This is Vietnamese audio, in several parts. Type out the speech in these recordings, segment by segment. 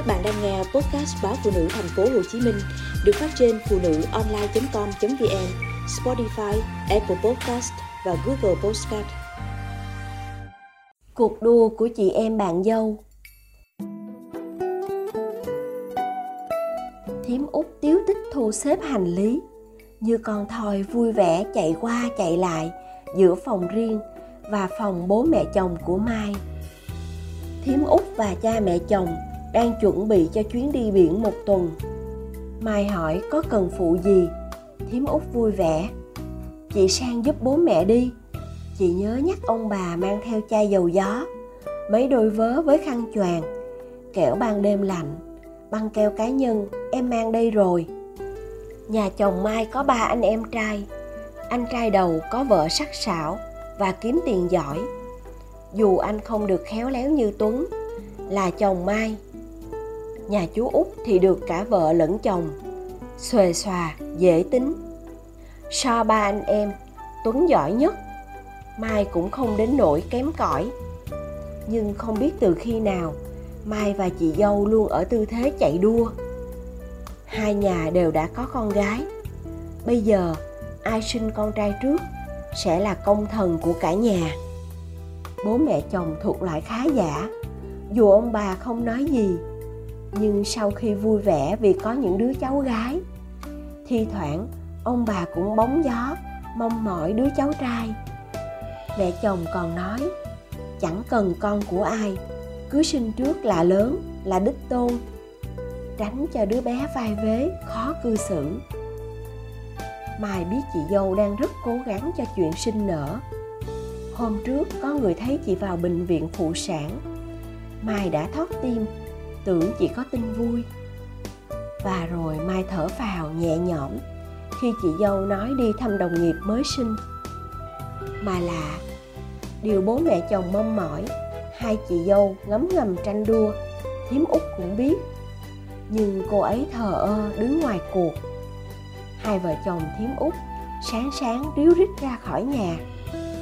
Các bạn đang nghe podcast báo phụ nữ thành phố Hồ Chí Minh được phát trên phụ nữ online.com.vn, Spotify, Apple Podcast và Google Podcast. Cuộc đua của chị em bạn dâu Thiếm út tiếu tích thu xếp hành lý Như con thoi vui vẻ chạy qua chạy lại giữa phòng riêng và phòng bố mẹ chồng của Mai. Thiếm út và cha mẹ chồng đang chuẩn bị cho chuyến đi biển một tuần. Mai hỏi có cần phụ gì? Thiếm út vui vẻ. Chị sang giúp bố mẹ đi. Chị nhớ nhắc ông bà mang theo chai dầu gió, mấy đôi vớ với khăn choàng, kẻo ban đêm lạnh, băng keo cá nhân em mang đây rồi. Nhà chồng Mai có ba anh em trai. Anh trai đầu có vợ sắc sảo và kiếm tiền giỏi. Dù anh không được khéo léo như Tuấn, là chồng Mai nhà chú út thì được cả vợ lẫn chồng. Xuề xòa, dễ tính. So ba anh em, tuấn giỏi nhất. Mai cũng không đến nỗi kém cỏi. Nhưng không biết từ khi nào, mai và chị dâu luôn ở tư thế chạy đua. Hai nhà đều đã có con gái. Bây giờ, ai sinh con trai trước sẽ là công thần của cả nhà. Bố mẹ chồng thuộc loại khá giả. Dù ông bà không nói gì nhưng sau khi vui vẻ vì có những đứa cháu gái, thi thoảng ông bà cũng bóng gió, mong mỏi đứa cháu trai. Mẹ chồng còn nói, chẳng cần con của ai, cứ sinh trước là lớn, là đích tôn, tránh cho đứa bé vai vế khó cư xử. Mai biết chị dâu đang rất cố gắng cho chuyện sinh nở. Hôm trước có người thấy chị vào bệnh viện phụ sản. Mai đã thoát tim tưởng chỉ có tin vui. Và rồi mai thở phào nhẹ nhõm khi chị dâu nói đi thăm đồng nghiệp mới sinh. Mà là, điều bố mẹ chồng mong mỏi, hai chị dâu ngấm ngầm tranh đua thím út cũng biết. Nhưng cô ấy thờ ơ đứng ngoài cuộc. Hai vợ chồng thím út sáng sáng ríu rít ra khỏi nhà,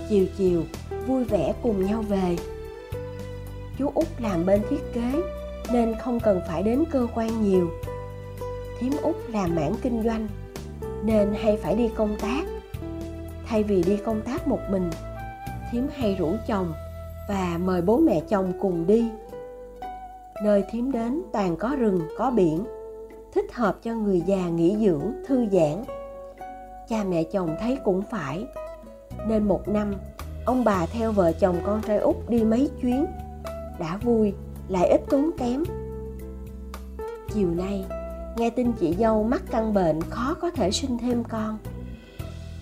chiều chiều vui vẻ cùng nhau về. Chú út làm bên thiết kế nên không cần phải đến cơ quan nhiều. Thím út làm mảng kinh doanh, nên hay phải đi công tác. Thay vì đi công tác một mình, thím hay rủ chồng và mời bố mẹ chồng cùng đi. Nơi thím đến toàn có rừng, có biển, thích hợp cho người già nghỉ dưỡng, thư giãn. Cha mẹ chồng thấy cũng phải. Nên một năm, ông bà theo vợ chồng con trai út đi mấy chuyến. Đã vui lại ít tốn kém. Chiều nay, nghe tin chị dâu mắc căn bệnh khó có thể sinh thêm con.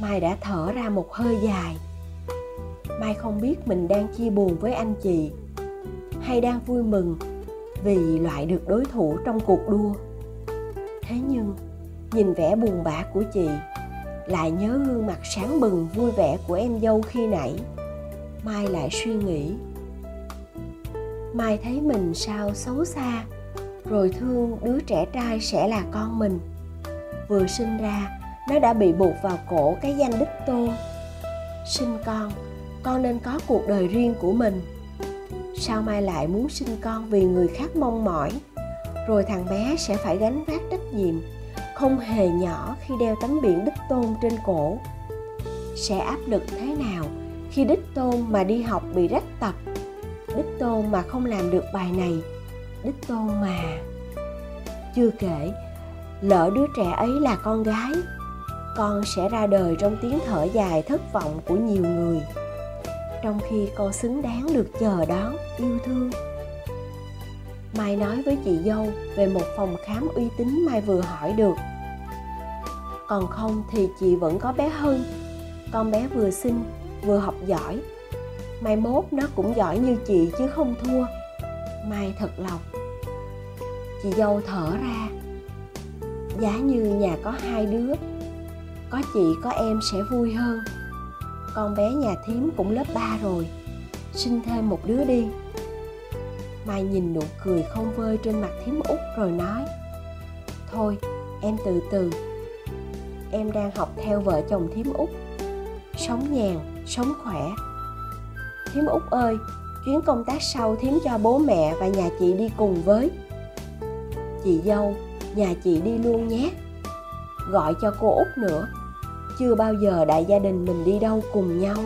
Mai đã thở ra một hơi dài. Mai không biết mình đang chia buồn với anh chị hay đang vui mừng vì loại được đối thủ trong cuộc đua. Thế nhưng, nhìn vẻ buồn bã của chị, lại nhớ gương mặt sáng bừng vui vẻ của em dâu khi nãy, mai lại suy nghĩ mai thấy mình sao xấu xa, rồi thương đứa trẻ trai sẽ là con mình. Vừa sinh ra, nó đã bị buộc vào cổ cái danh đích tôn sinh con con nên có cuộc đời riêng của mình. Sao mai lại muốn sinh con vì người khác mong mỏi? Rồi thằng bé sẽ phải gánh vác trách nhiệm, không hề nhỏ khi đeo tấm biển đích tôn trên cổ. Sẽ áp lực thế nào khi đích tôn mà đi học bị rách tập đích tôn mà không làm được bài này. Đích tôn mà chưa kể, lỡ đứa trẻ ấy là con gái, con sẽ ra đời trong tiếng thở dài thất vọng của nhiều người. Trong khi con xứng đáng được chờ đón, yêu thương. Mai nói với chị dâu về một phòng khám uy tín mai vừa hỏi được. Còn không thì chị vẫn có bé hơn con bé vừa xinh vừa học giỏi mai mốt nó cũng giỏi như chị chứ không thua. Mai thật lòng. Chị dâu thở ra. Giá như nhà có hai đứa, có chị, có em sẽ vui hơn. Con bé nhà thím cũng lớp 3 rồi, sinh thêm một đứa đi. Mai nhìn nụ cười không vơi trên mặt thím út rồi nói, thôi, em từ từ. Em đang học theo vợ chồng thím út. Sống nhàn, sống khỏe thím út ơi, chuyến công tác sau thím cho bố mẹ và nhà chị đi cùng với. Chị dâu, nhà chị đi luôn nhé. Gọi cho cô út nữa. Chưa bao giờ đại gia đình mình đi đâu cùng nhau.